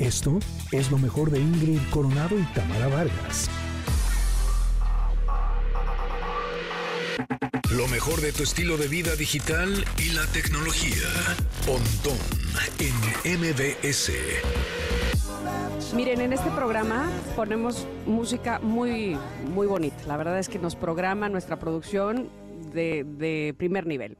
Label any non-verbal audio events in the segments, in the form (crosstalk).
Esto es lo mejor de Ingrid Coronado y Tamara Vargas. Lo mejor de tu estilo de vida digital y la tecnología. Pontón en MBS. Miren, en este programa ponemos música muy, muy bonita. La verdad es que nos programa nuestra producción de, de primer nivel.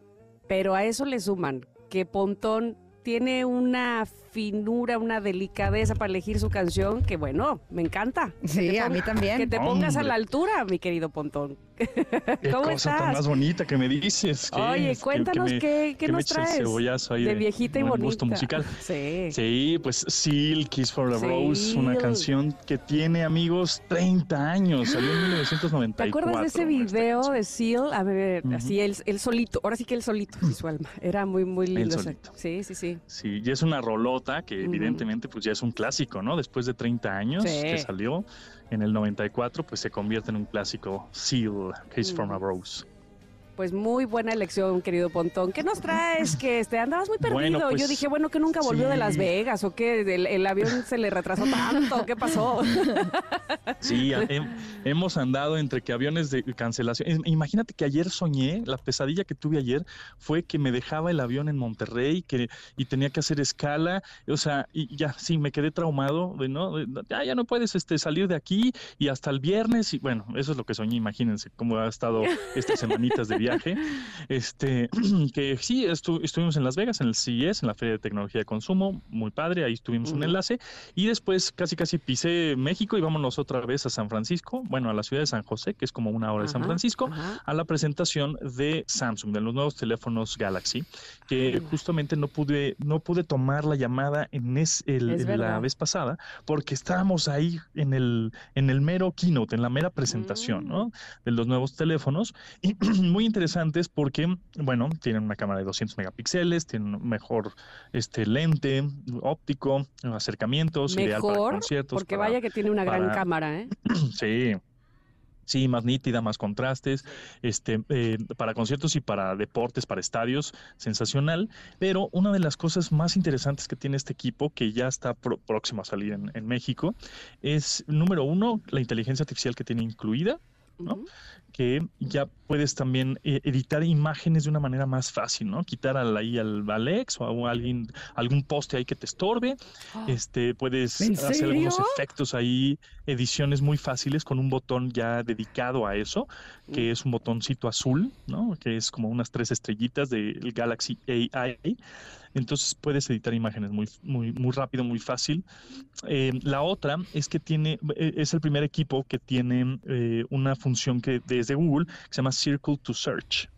Pero a eso le suman que Pontón tiene una finura, una delicadeza para elegir su canción que, bueno, me encanta. Sí, a mí también. Que te pongas a la altura, mi querido Pontón. (laughs) Qué ¿Cómo cosa estás? tan más bonita que me dices. que- Oye, cuéntanos que me- qué, qué que nos traes cebollazo ahí de viejita y bonita. gusto musical. Sí. Sí, pues Seal, Kiss for a Rose, una canción que tiene, amigos, 30 años. Salió en 1994. ¿Te acuerdas de ese video de Seal? A ver, Ujú. así él, él solito, ahora sí que él solito, sí, su alma. Era muy, muy lindo. solito. Sí, sí, sí. Sí, y es una rolota que evidentemente pues ya es un clásico, ¿no? Después de 30 años Sí. que salió en el 94, pues se convierte en un clásico Seal, Kiss from a. Rose. Pues muy buena elección, querido Pontón. ¿Qué nos traes? Que este, andabas muy perdido. Bueno, pues, Yo dije, bueno, que nunca volvió de Las. Vegas o que el, el avión se le retrasó tanto. ¿Qué pasó? (laughs) Sí, hem- hemos andado entre que aviones de cancelación. Im- Imagínate que ayer soñé, la pesadilla que tuve ayer fue que me dejaba el avión en Monterrey que, y tenía que hacer escala. O sea, y ya, sí, me quedé traumado. De, ¿no? De, ya, ya no puedes este, salir de aquí y hasta el viernes. Y bueno, eso es lo que soñé. Imagínense cómo ha estado estas semanitas de viaje. Este, (clears throat) que sí, estu- estuvimos en Las Vegas, en el CES, en la Feria de Tecnología de Consumo. Muy padre, ahí tuvimos un enlace. Y después casi casi pisé México y vámonos otra vez a San Francisco, bueno, a la ciudad de San José, que es como una hora de San Francisco, ajá. a la presentación de Samsung, de los nuevos teléfonos Galaxy, que Ah. justamente no pude, no pude tomar la llamada en, es, el- Es en la vez pasada, porque estábamos ahí en el, en el mero keynote, en la mera presentación, Mm. ¿no? De los nuevos teléfonos. Y (clears throat) muy interesantes porque, bueno, tienen una cámara de 200 megapíxeles, tienen un mejor este, lente óptico, acercamientos, ideal para Mejor, conciertos. porque para- vaya que tiene una gran cámara, ¿eh? (clears throat) Sí. Sí, más nítida, más contrastes, este, eh, para conciertos y para deportes, para estadios, sensacional. Pero una de las cosas más interesantes que tiene este equipo, que ya está pro- próximo a salir en, en México, es, número uno, la inteligencia artificial que tiene incluida, ¿no? Que ya puedes también eh, editar imágenes de una manera más fácil, ¿no? Quitar al, ahí al Alex o a alguien, algún poste ahí que te estorbe, este, puedes ¿En hacer algunos efectos ahí, ediciones muy fáciles con un botón ya dedicado a eso, que Mm. es un botoncito azul, ¿no? Que es como unas tres estrellitas del Galaxy AI. Entonces puedes editar imágenes muy, muy, muy rápido, muy fácil. Eh, la otra es que tiene, eh, es el primer equipo que tiene eh, una función que desde Google que se llama Circle to Search.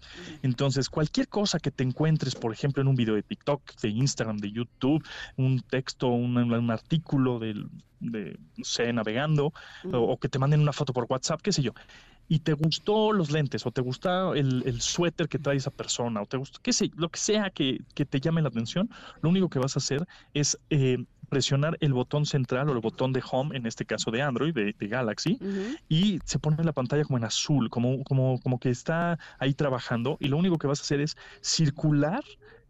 Entonces, cualquier cosa que te encuentres, por ejemplo, en un video de TikTok, de Instagram, de YouTube, un texto, un, un artículo del- de, no sé, navegando, o, o que te manden una foto por WhatsApp, qué sé yo, y te gustó los lentes, o te gusta el, el suéter que trae esa persona, o te gustó, qué sé, lo que sea que, que te llame la atención, lo único que vas a hacer es eh, presionar el botón central o el botón de home, en este caso de Android, de, de Galaxy, y se pone la pantalla como en azul, como, como, como que está ahí trabajando, y lo único que vas a hacer es circular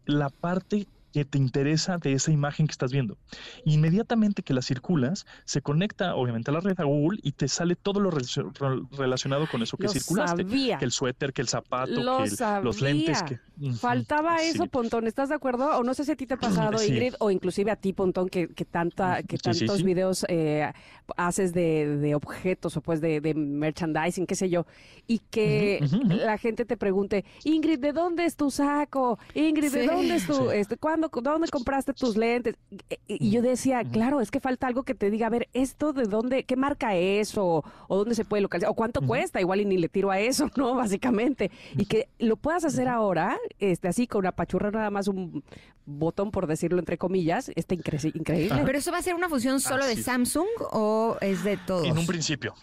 la parte que te interesa de esa imagen que estás viendo. Inmediatamente que la circulas, se conecta obviamente a la red a Google y te sale todo lo relacio- rel- relacionado con eso que Lo circulaste. sabía. Que el suéter, que el zapato, Lo que el- los lentes. Que, Faltaba sí. eso, Pontón, ¿estás de acuerdo? O no sé si a ti te ha pasado, Sí. Ingrid, o inclusive a ti, Pontón, que, que tanta, que tantos sí. videos eh, haces de, de objetos o pues de, de merchandising, qué sé yo, y que la gente te pregunte, Ingrid, ¿de dónde es tu saco? Ingrid, ¿de dónde es tu, este, ¿cuándo, dónde compraste tus lentes? Y, y yo decía, claro, es que falta algo que te diga, a ver, ¿esto de dónde, qué marca es? O, o dónde se puede localizar, o cuánto cuesta, igual y ni le tiro a eso, (laughs) ¿no? Básicamente. Y que lo puedas hacer ahora, este, así con una pachurra nada más un botón, por decirlo entre comillas, está incre- increíble. ¿Pero eso va a ser una función solo de. Samsung o es de todos? En un principio.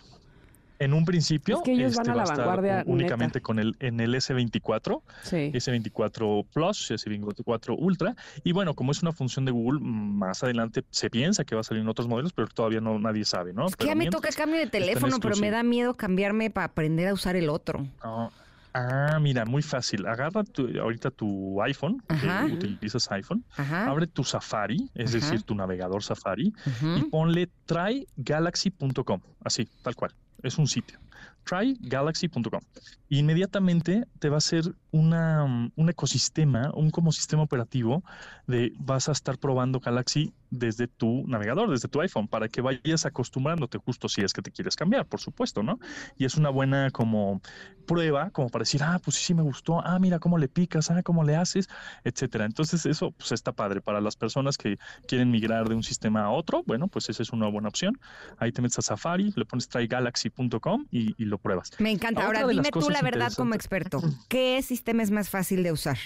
En un principio, Es que ellos van a la vanguardia, únicamente con el en el S24, Sí. S24 Plus, S24 Ultra. Y bueno, como es una función de Google, más adelante se piensa que va a salir en otros modelos, pero todavía no nadie sabe, ¿no? Es que Pero ya me toca cambio de teléfono, pero me da miedo cambiarme para aprender a usar el otro. No, Ah, mira, muy fácil. Agarra tu- ahorita tu iPhone, que utilizas iPhone, Ajá. abre tu Safari, es Ajá. decir, tu navegador Safari, y ponle trygalaxy.com, así, tal cual. Es un sitio. trygalaxy.com. Inmediatamente te va a hacer una, un ecosistema, un como sistema operativo de vas a estar probando Galaxy desde tu navegador, desde tu iPhone, para que vayas acostumbrándote justo si es que te quieres cambiar, por supuesto, ¿no? Y es una buena como prueba, como para decir, ah, pues sí, sí me gustó, ah, mira cómo le picas, ah, cómo le haces, etcétera. Entonces eso pues está padre para las personas que quieren migrar de un sistema a otro, bueno, pues esa es una buena opción. Ahí te metes a Safari, le pones trygalaxy.com y, y lo pruebas. Me encanta. Ahora las dime tú la verdad como experto. ¿Qué sistema es más fácil de usar?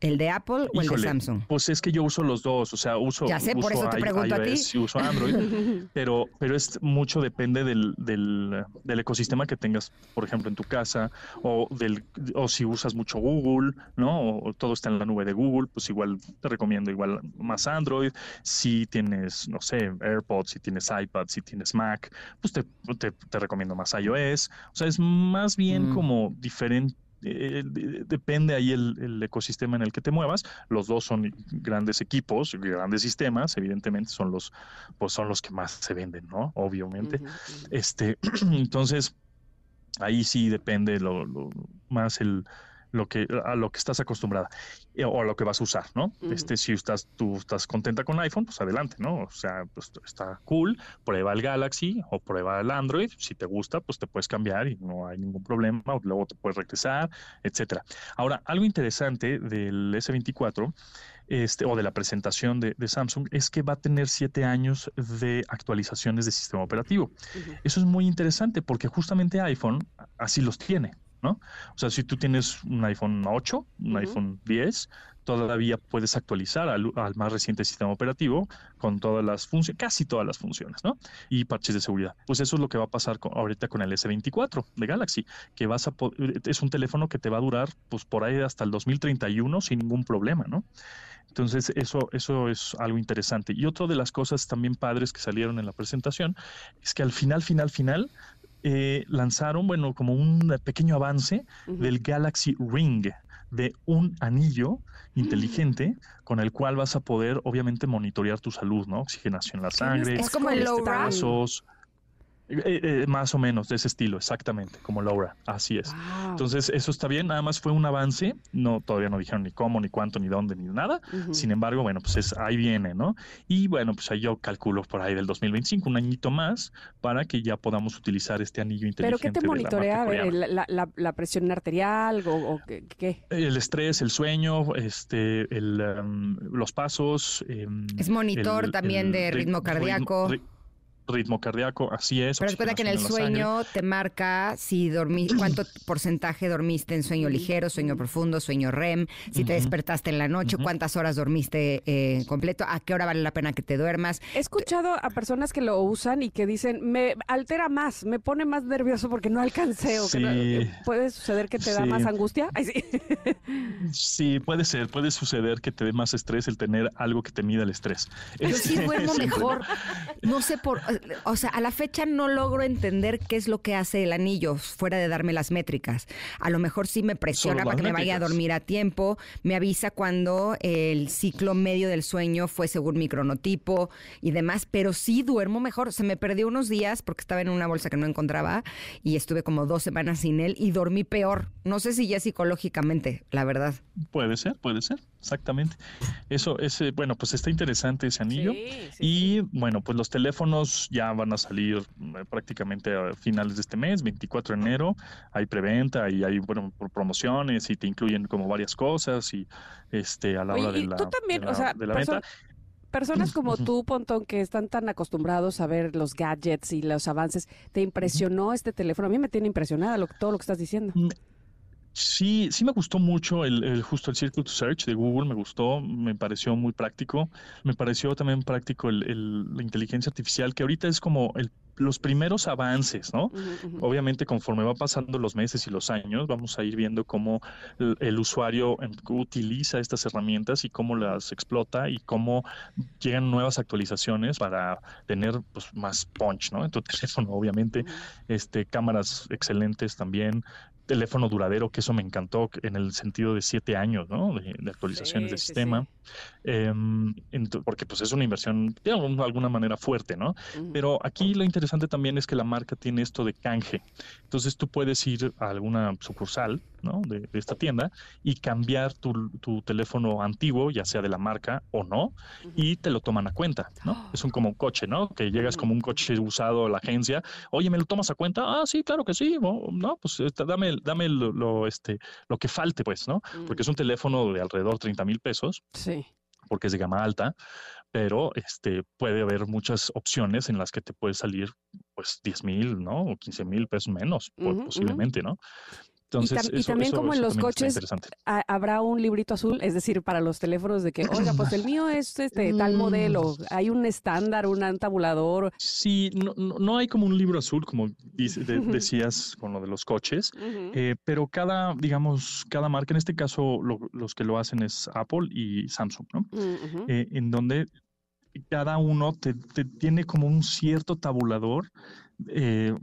¿El de Apple o el de Samsung? Pues es que yo uso los dos, o sea, uso, Ya sé, por uso eso te pregunto a ti. iOS y uso Android, (laughs) pero, pero es mucho depende del, del, del ecosistema que tengas, por ejemplo, en tu casa, o del, o si usas mucho Google, ¿no? O, o todo está en la nube de Google, pues igual te recomiendo igual más Android. Si tienes, no sé, AirPods, si tienes iPad, si tienes Mac, pues te, te, te recomiendo más iOS. O sea, es más bien Mm. como diferente. Eh, de- depende ahí el, el ecosistema en el que te muevas. Los dos son grandes equipos, grandes sistemas, evidentemente son los, pues son los que más se venden, ¿no? Obviamente. Este, (clears throat) entonces, ahí sí depende lo, lo- más el lo que a lo que estás acostumbrada eh, o a lo que vas a usar, ¿no? Este, si estás tú estás contenta con iPhone, pues adelante, ¿no? O sea, pues está cool, prueba el Galaxy o prueba el Android, si te gusta, pues te puedes cambiar y no hay ningún problema, o luego te puedes regresar, etcétera. Ahora, algo interesante del S24 este, o de la presentación de, de Samsung es que va a tener siete años de actualizaciones de sistema operativo. Eso es muy interesante porque justamente iPhone así los tiene, ¿no? O sea, si tú tienes un iPhone 8, un iPhone 10, todavía puedes actualizar al, al más reciente sistema operativo con todas las funciones, casi todas las funciones, ¿no? Y parches de seguridad. Pues eso es lo que va a pasar con- ahorita con el S24 de Galaxy, que vas a es un teléfono que te va a durar pues por ahí hasta el 2031 sin ningún problema, ¿no? Entonces, eso, eso es algo interesante. Y otra de las cosas también padres que salieron en la presentación es que al final, final, final, eh, lanzaron, bueno, como un pequeño avance del Galaxy Ring, de un anillo inteligente con el cual vas a poder, obviamente, monitorear tu salud, ¿no? Oxigenación en la sangre, Es como el Low-Ra. pasos, eh, eh, más o menos de ese estilo, exactamente, como Laura, así es. Wow. Entonces, eso está bien, nada más fue un avance, no, todavía no dijeron ni cómo, ni cuánto, ni dónde, ni nada. Sin embargo, bueno, pues es, ahí viene, ¿no? Y bueno, pues ahí yo calculo por ahí del 2025, un añito más, para que ya podamos utilizar este anillo ¿Pero inteligente. qué te monitorea? la, la- la presión arterial o, o qué, qué? El estrés, el sueño, este, el, em, los pasos. em, Es monitor el- también el de ri- ritmo cardíaco. ri- ritmo cardíaco, así es. Pero recuerda que en el sangre. sueño te marca si dormí, cuánto (clears throat) porcentaje dormiste en sueño ligero, sueño profundo, sueño REM, si te despertaste en la noche, cuántas horas dormiste eh, completo, a qué hora vale la pena que te duermas. He escuchado a personas que lo usan y que dicen, me altera más, me pone más nervioso porque no alcancé. O que no- Sí. ¿Puede suceder que te da más angustia? Ay, sí. Sí, puede ser, puede suceder que te dé más estrés el tener algo que te mida el estrés. Yo sí duermo (laughs) mejor. No sé por, o sea, a la fecha no logro entender qué es lo que hace el anillo fuera de darme las métricas. A lo mejor sí me presiona para que me vaya a dormir a tiempo, me avisa cuando el ciclo medio del sueño fue según mi cronotipo y demás, pero sí duermo mejor. Se me perdió unos días porque estaba en una bolsa que no encontraba y estuve como dos semanas sin él y dormí peor. No sé si ya psicológicamente, la verdad. Puede ser, puede ser, exactamente. Eso, ese, bueno, pues está interesante ese anillo. Sí, sí, Y bueno, pues los teléfonos ya van a salir eh, prácticamente a finales de este mes, 24 de enero. Hay preventa y hay, bueno, por promociones y te incluyen como varias cosas y este a la Oye, hora de la, tú también, de o la- sea, de la perso- venta. Personas como tú, Pontón, que están tan acostumbrados a ver los gadgets y los avances, ¿te impresionó este teléfono? A mí me tiene impresionada lo, todo lo que estás diciendo. Sí, sí me gustó mucho el, el- justo el Circle to Search de Google, me gustó, me pareció muy práctico, me pareció también práctico el, el- la inteligencia artificial, que ahorita es como el- los primeros avances, ¿no? Obviamente, conforme va pasando los meses y los años, vamos a ir viendo cómo el, usuario utiliza estas herramientas y cómo las explota y cómo llegan nuevas actualizaciones para tener pues, más punch, ¿no? En tu (laughs) teléfono, obviamente, este, cámaras excelentes también, teléfono duradero, que eso me encantó en el sentido de siete años, ¿no? De, actualizaciones de sistema, em, porque pues es una inversión de alguna manera fuerte, ¿no? Pero aquí lo interesante también es que la marca tiene esto de canje. Entonces tú puedes ir a alguna sucursal, ¿no? De, esta tienda y cambiar tu, teléfono antiguo, ya sea de la marca o no, y te lo toman a cuenta, ¿no? Es un como un coche, ¿no? Que llegas como un coche usado a la agencia, oye, ¿me lo tomas a cuenta? Ah, sí, claro que sí, no, pues este, dame, dame lo, este, lo que falte, pues, ¿no? Porque es un teléfono de alrededor de 30 mil pesos. Sí. Porque es de gama alta, pero este, puede haber muchas opciones en las que te puede salir pues 10 mil, ¿no? O 15 mil pesos menos, posiblemente, ¿no? Y, también como en los coches habrá un librito azul, es decir, para los teléfonos de que, oiga, pues el mío es este tal modelo, mm. hay un estándar, un tabulador. Sí, no, no, hay como un libro azul, como (laughs) decías con lo de los coches, eh, pero cada, digamos, cada marca, en este caso los que lo hacen es Apple y Samsung, ¿no? Mm, eh, en donde cada uno te, tiene como un cierto tabulador eh,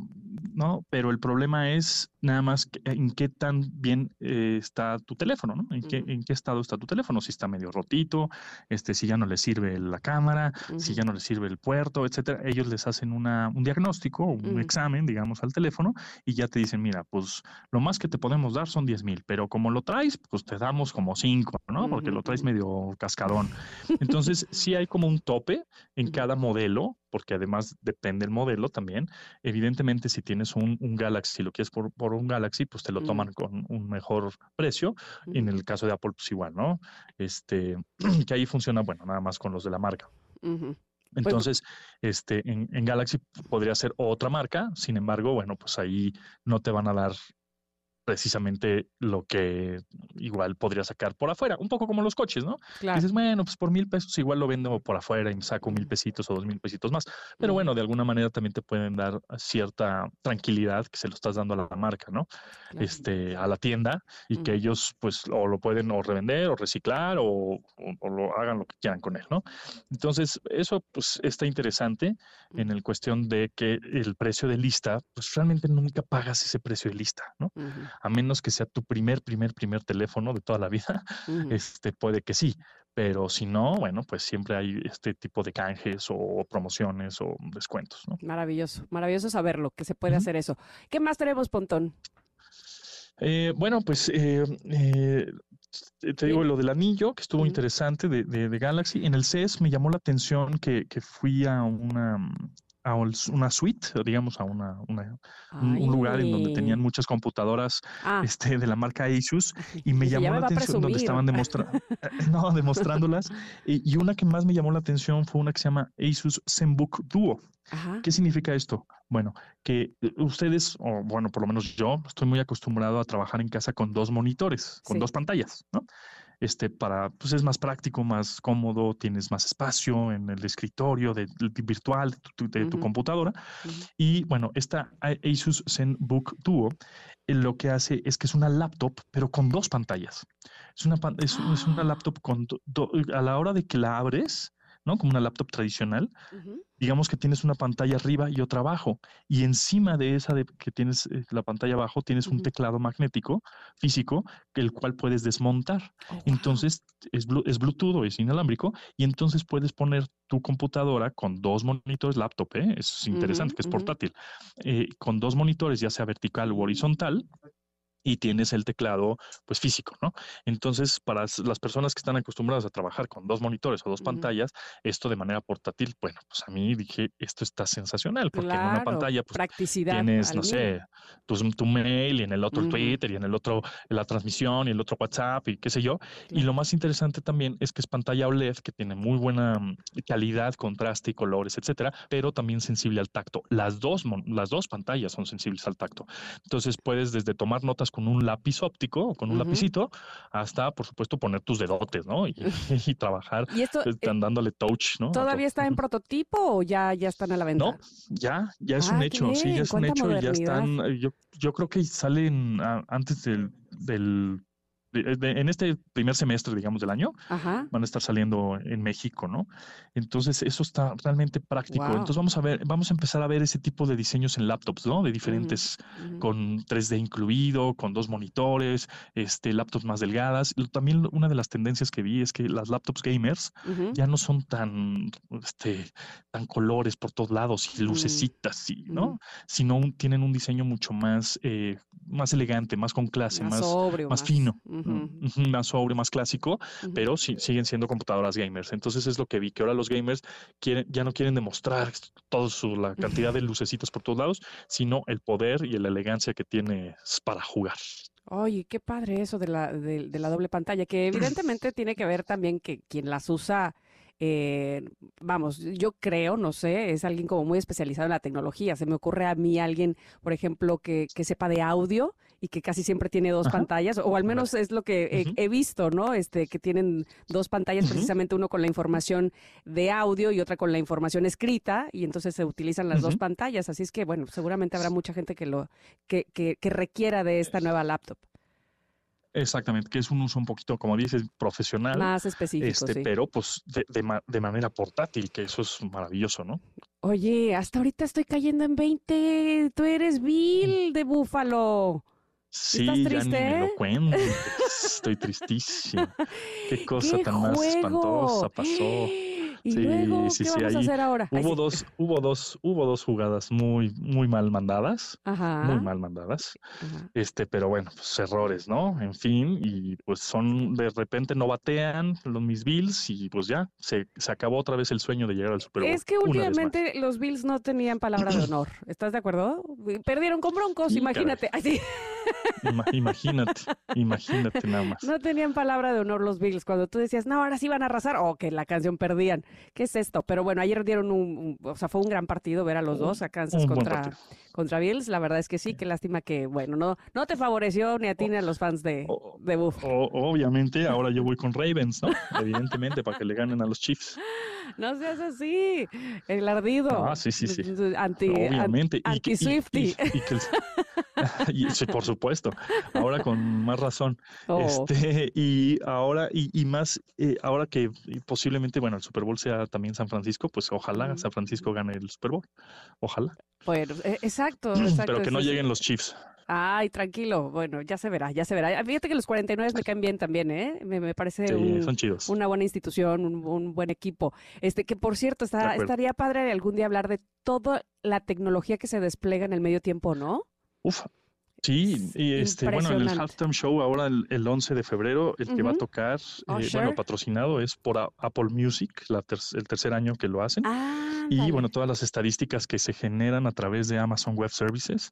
¿no? Pero el problema es nada más en qué tan bien eh, está tu teléfono, ¿no? ¿En, qué, en qué estado está tu teléfono, si está medio rotito, este, si ya no le sirve la cámara, si ya no le sirve el puerto, etcétera. Ellos les hacen una, un diagnóstico, un examen, digamos, al teléfono y ya te dicen, mira, pues lo más que te podemos dar son 10 mil, pero como lo traes, pues te damos como 5, ¿no? Porque lo traes medio cascadón. (laughs) Entonces, sí hay como un tope en cada modelo porque además depende el modelo también. Evidentemente, si tienes un, Galaxy, si lo quieres por, por, un Galaxy, pues te lo toman con un mejor precio. En el caso de Apple, pues igual, ¿no? Este, (clears throat) que ahí funciona, bueno, nada más con los de la marca. Pues Entonces, este, en, en, Galaxy podría ser otra marca, sin embargo, bueno, pues ahí no te van a dar precisamente lo que igual podría sacar por afuera, un poco como los coches, ¿no? Dices, bueno, pues por mil pesos igual lo vendo por afuera y me saco mil pesitos o dos mil pesitos más, pero bueno, de alguna manera también te pueden dar cierta tranquilidad que se lo estás dando a la marca, ¿no? Este, a la tienda y que ellos pues o lo pueden o revender o reciclar o, lo hagan lo que quieran con él, ¿no? Entonces, eso pues está interesante en el cuestión de que el precio de lista, pues realmente nunca pagas ese precio de lista, ¿no? A menos que sea tu primer, primer, primer teléfono de toda la vida, (laughs) este puede que sí, pero si no, bueno, pues siempre hay este tipo de canjes o promociones o descuentos. ¿no? Maravilloso, maravilloso saberlo, que se puede hacer eso. ¿Qué más tenemos, Pontón? Eh, bueno, pues eh, eh, te digo lo del anillo, que estuvo interesante de, de, Galaxy. En el CES me llamó la atención que, que fui a una, a una suite, digamos, a una, un lugar en donde tenían muchas computadoras ah. este, de la marca Asus y me llamó la atención donde estaban demostrando, (laughs) no, demostrándolas. Y, una que más me llamó la atención fue una que se llama Asus ZenBook Duo. ¿Qué significa esto? Bueno, que eh, ustedes, o bueno, por lo menos yo, estoy muy acostumbrado a trabajar en casa con dos monitores, con dos pantallas, ¿no? Este, para, pues es más práctico, más cómodo, tienes más espacio en el escritorio de, virtual de tu, computadora. Y bueno, esta Asus ZenBook Duo eh, lo que hace es que es una laptop, pero con dos pantallas. Es una, es, una ¡Ah! laptop con, a la hora de que la abres, ¿no? Como una laptop tradicional, digamos que tienes una pantalla arriba y otra abajo, y encima de esa de que tienes eh, la pantalla abajo tienes un teclado magnético físico, el cual puedes desmontar. Oh, entonces es, es, Bluetooth o es inalámbrico, y entonces puedes poner tu computadora con dos monitores laptop, ¿eh? es interesante, que es portátil, eh, con dos monitores, ya sea vertical u horizontal, y tienes el teclado pues físico, ¿no? Entonces, para las personas que están acostumbradas a trabajar con dos monitores o dos pantallas, esto de manera portátil, bueno, pues a mí dije, esto está sensacional, porque en una pantalla pues tienes, no sé, tu, mail y en el otro Twitter y en el otro la transmisión y el otro WhatsApp y qué sé yo. Y lo más interesante también es que es pantalla OLED que tiene muy buena mm, calidad, contraste y colores, etcétera, pero también sensible al tacto. Las dos, las dos pantallas son sensibles al tacto. Entonces, puedes desde tomar notas con un lápiz óptico o con un lapicito, hasta, por supuesto, poner tus dedotes, ¿no? Y, (laughs) trabajar ¿Y esto, pues, eh, dándole touch, ¿no? ¿Todavía está en prototipo o ya, ya están a la venta? No, ya, ya es un ah, hecho, sí, ya es un hecho, ya están, yo, yo creo que salen antes del, del en este primer semestre, digamos, del año, Ajá. van a estar saliendo en México, ¿no? Entonces, eso está realmente práctico. Entonces, vamos a ver, vamos a empezar a ver ese tipo de diseños en laptops, ¿no? De diferentes, con 3D incluido, con dos monitores, este, laptops más delgadas. También una de las tendencias que vi es que las laptops gamers ya no son tan, este, tan colores por todos lados y Mm. lucecitas, y, ¿no? Sino un- tienen un diseño mucho más, eh, más elegante, más con clase, Más más, sobrio. más fino, Ujú. ujú, más sobrio, más clásico, pero sí- siguen siendo computadoras gamers. Entonces es lo que vi, que ahora los gamers quieren, ya no quieren demostrar toda su, la cantidad de lucecitas por todos lados, sino el poder y la elegancia que tienes para jugar. Oye, qué padre eso de la, de, de la doble pantalla, que (clears throat) evidentemente tiene que ver también que quien las usa, eh, vamos, yo creo, no sé, es alguien como muy especializado en la tecnología. Se me ocurre a mí alguien, por ejemplo, que, que sepa de audio y que casi siempre tiene dos Ajá. pantallas, o al menos es lo que he, visto, ¿no? Este, que tienen dos pantallas, precisamente uno con la información de audio y otra con la información escrita, y entonces se utilizan las dos pantallas. Así es que, bueno, seguramente habrá mucha gente que lo, que, que, que requiera de esta nueva laptop. Exactamente, que es un uso un poquito, como dices, profesional. Más específico, Este, sí. pero pues de, de ma- de manera portátil, que eso es maravilloso, ¿no? Oye, hasta ahorita estoy cayendo en 20. Tú eres Bill de Búfalo. Sí, ¿Estás ya ni me lo cuento. (laughs) Estoy tristísimo. Qué (laughs) cosa ¡Qué tan más espantosa pasó. Y Sí, luego, sí, ¿qué sí, vamos a ahí hacer ahora? Ay, Hubo dos, hubo dos, hubo dos jugadas muy, muy mal mandadas, Ajá. muy mal mandadas. ajá. Este, pero bueno, pues errores, ¿no? En fin, y pues son, de repente no batean los mis Bills y pues ya, se, se acabó otra vez el sueño de llegar al Super Bowl. Es que últimamente los Bills no tenían palabra de honor. (clears throat) ¿Estás de acuerdo? Perdieron con Broncos, imagínate. Ay, sí. Ima- imagínate, imagínate nada más. No tenían palabra de honor los Bills. Cuando tú decías, no, ahora sí van a arrasar, o que la canción perdían. ¿Qué es esto? Pero bueno, ayer dieron un, un- o sea, fue un gran partido ver a los dos, a Kansas Un contra, contra Bills. La verdad es que sí, qué lástima que, bueno, no, no te favoreció ni a ti ni a los fans de, Oh, de Buffalo. Obviamente, ahora yo voy con Ravens, ¿no? Evidentemente, para que le ganen a los Chiefs. No seas así, el ardido. Ah, sí, sí, sí. Anti, an- Obviamente. y que- (laughs) y- sí, por supuesto. Ahora con más razón. Oh, Este, y ahora, y, y más, eh, ahora que posiblemente, bueno, el Super Bowl sea también San Francisco, pues ojalá. San Francisco gane el Super Bowl. Ojalá. bueno, eh, exacto, (clears throat) exacto. Pero que no lleguen los Chiefs. Ay, tranquilo. Bueno, ya se verá, ya se verá. Fíjate que los 49 me caen bien también, ¿eh? Me, me parece Sí, un- son chidos. una buena institución, un, un buen equipo. Este, que por cierto, está, estaría padre algún día hablar de toda la tecnología que se despliega en el medio tiempo, ¿no? Uf. Sí, y este, bueno, en el halftime show ahora el, el 11 de febrero, el que va a tocar, eh, Usher. bueno, patrocinado es por A- Apple Music, la ter- el tercer año que lo hacen. Ah, Y bueno, todas las estadísticas que se generan a través de Amazon Web Services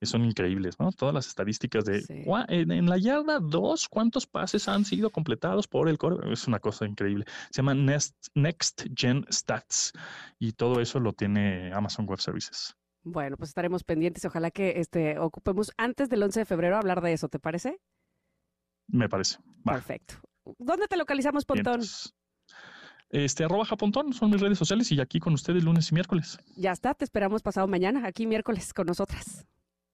eh, son increíbles, ¿no? Todas las estadísticas de, Sí. "Gua- en, en la yarda 2, ¿cuántos pases han sido completados por el core? Es una cosa increíble. Se llama Next, Next Gen Stats y todo eso lo tiene Amazon Web Services. Bueno, pues estaremos pendientes. Ojalá que este, ocupemos antes del 11 de febrero hablar de eso, ¿te parece? Me parece. Va, Perfecto. ¿Dónde te localizamos, Pontón? Este, arroba Japontón son mis redes sociales y aquí con ustedes lunes y miércoles. Ya está, te esperamos pasado mañana, aquí miércoles con nosotras.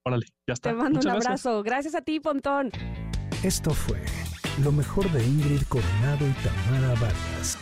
Órale, ya está. Te mando un Muchas gracias. abrazo. Gracias a ti, Pontón. Esto fue lo mejor de Ingrid Coronado y Tamara Vargas.